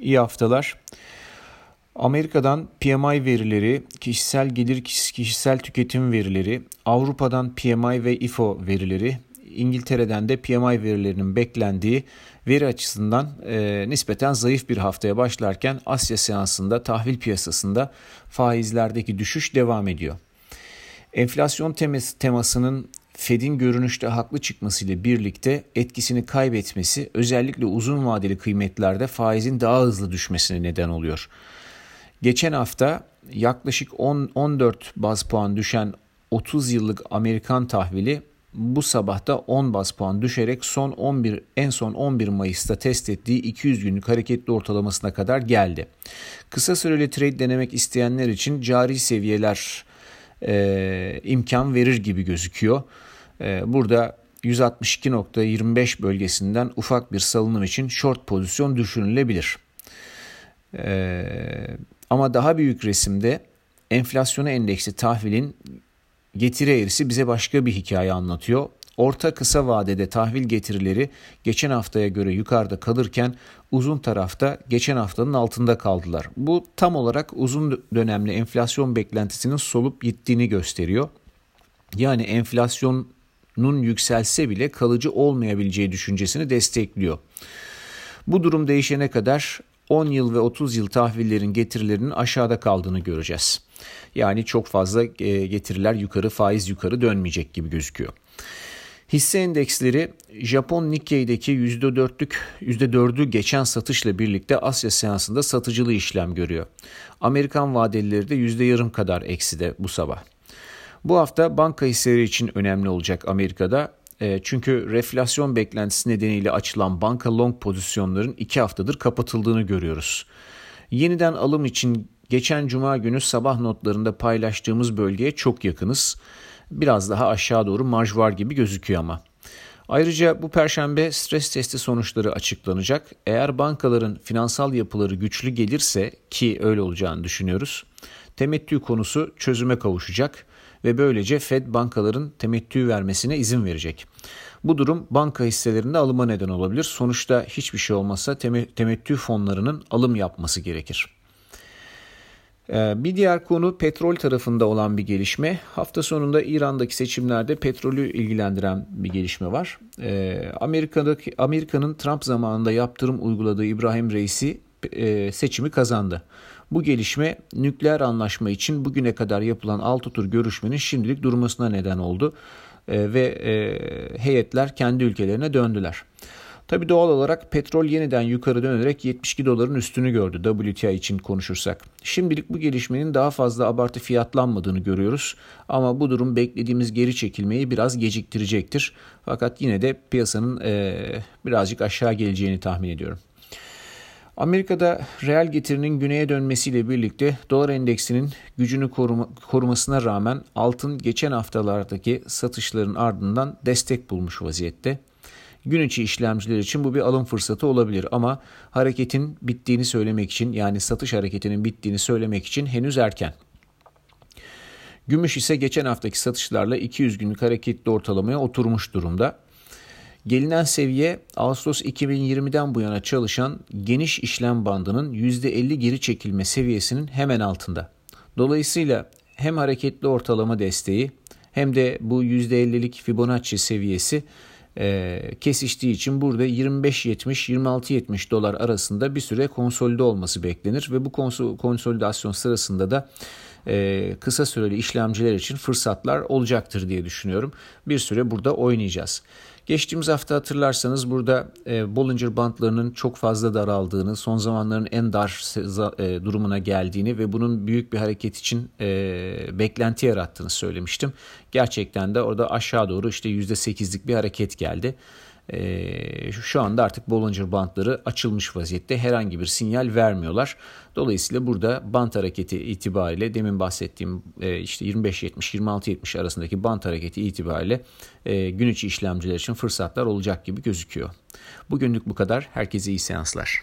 İyi haftalar. Amerika'dan PMI verileri, kişisel gelir, kişisel tüketim verileri, Avrupa'dan PMI ve IFO verileri, İngiltere'den de PMI verilerinin beklendiği veri açısından e, nispeten zayıf bir haftaya başlarken Asya seansında tahvil piyasasında faizlerdeki düşüş devam ediyor. Enflasyon teması, temasının Fed'in görünüşte haklı çıkmasıyla birlikte etkisini kaybetmesi özellikle uzun vadeli kıymetlerde faizin daha hızlı düşmesine neden oluyor. Geçen hafta yaklaşık 10 14 baz puan düşen 30 yıllık Amerikan tahvili bu sabahta 10 baz puan düşerek son 11 en son 11 Mayıs'ta test ettiği 200 günlük hareketli ortalamasına kadar geldi. Kısa süreli trade denemek isteyenler için cari seviyeler e, imkan verir gibi gözüküyor. E, burada 162.25 bölgesinden ufak bir salınım için short pozisyon düşünülebilir. E, ama daha büyük resimde enflasyona endeksi tahvilin getiri eğrisi bize başka bir hikaye anlatıyor. Orta kısa vadede tahvil getirileri geçen haftaya göre yukarıda kalırken uzun tarafta geçen haftanın altında kaldılar. Bu tam olarak uzun dönemli enflasyon beklentisinin solup gittiğini gösteriyor. Yani enflasyonun yükselse bile kalıcı olmayabileceği düşüncesini destekliyor. Bu durum değişene kadar 10 yıl ve 30 yıl tahvillerin getirilerinin aşağıda kaldığını göreceğiz. Yani çok fazla e, getiriler yukarı, faiz yukarı dönmeyecek gibi gözüküyor. Hisse endeksleri Japon Nikkei'deki %4'lük %4'ü geçen satışla birlikte Asya seansında satıcılı işlem görüyor. Amerikan vadelileri de yarım kadar ekside bu sabah. Bu hafta banka hisseleri için önemli olacak Amerika'da. E, çünkü reflasyon beklentisi nedeniyle açılan banka long pozisyonların iki haftadır kapatıldığını görüyoruz. Yeniden alım için geçen cuma günü sabah notlarında paylaştığımız bölgeye çok yakınız. Biraz daha aşağı doğru marj var gibi gözüküyor ama. Ayrıca bu perşembe stres testi sonuçları açıklanacak. Eğer bankaların finansal yapıları güçlü gelirse ki öyle olacağını düşünüyoruz. Temettü konusu çözüme kavuşacak ve böylece Fed bankaların temettü vermesine izin verecek. Bu durum banka hisselerinde alıma neden olabilir. Sonuçta hiçbir şey olmazsa temettü fonlarının alım yapması gerekir. Ee, bir diğer konu petrol tarafında olan bir gelişme. Hafta sonunda İran'daki seçimlerde petrolü ilgilendiren bir gelişme var. Ee, Amerika'daki Amerika'nın Trump zamanında yaptırım uyguladığı İbrahim Reisi e, seçimi kazandı. Bu gelişme nükleer anlaşma için bugüne kadar yapılan 6 tur görüşmenin şimdilik durmasına neden oldu ee, ve e, heyetler kendi ülkelerine döndüler. Tabi doğal olarak petrol yeniden yukarı dönerek 72 doların üstünü gördü WTI için konuşursak. Şimdilik bu gelişmenin daha fazla abartı fiyatlanmadığını görüyoruz ama bu durum beklediğimiz geri çekilmeyi biraz geciktirecektir. Fakat yine de piyasanın e, birazcık aşağı geleceğini tahmin ediyorum. Amerika'da reel getirinin güneye dönmesiyle birlikte dolar endeksinin gücünü koruma, korumasına rağmen altın geçen haftalardaki satışların ardından destek bulmuş vaziyette. Gün içi işlemciler için bu bir alım fırsatı olabilir ama hareketin bittiğini söylemek için yani satış hareketinin bittiğini söylemek için henüz erken. Gümüş ise geçen haftaki satışlarla 200 günlük hareketli ortalamaya oturmuş durumda. Gelinen seviye Ağustos 2020'den bu yana çalışan geniş işlem bandının %50 geri çekilme seviyesinin hemen altında. Dolayısıyla hem hareketli ortalama desteği hem de bu %50'lik Fibonacci seviyesi e, kesiştiği için burada 25-70-26-70 dolar arasında bir süre konsolide olması beklenir ve bu konsolidasyon sırasında da e, kısa süreli işlemciler için fırsatlar olacaktır diye düşünüyorum. Bir süre burada oynayacağız. Geçtiğimiz hafta hatırlarsanız burada e, Bollinger bantlarının çok fazla daraldığını, son zamanların en dar e, durumuna geldiğini ve bunun büyük bir hareket için beklenti yarattığını söylemiştim. Gerçekten de orada aşağı doğru işte %8'lik bir hareket geldi. Ee, şu anda artık Bollinger bantları açılmış vaziyette herhangi bir sinyal vermiyorlar. Dolayısıyla burada bant hareketi itibariyle demin bahsettiğim e, işte 25-70-26-70 arasındaki bant hareketi itibariyle e, gün içi işlemciler için fırsatlar olacak gibi gözüküyor. Bugünlük bu kadar. Herkese iyi seanslar.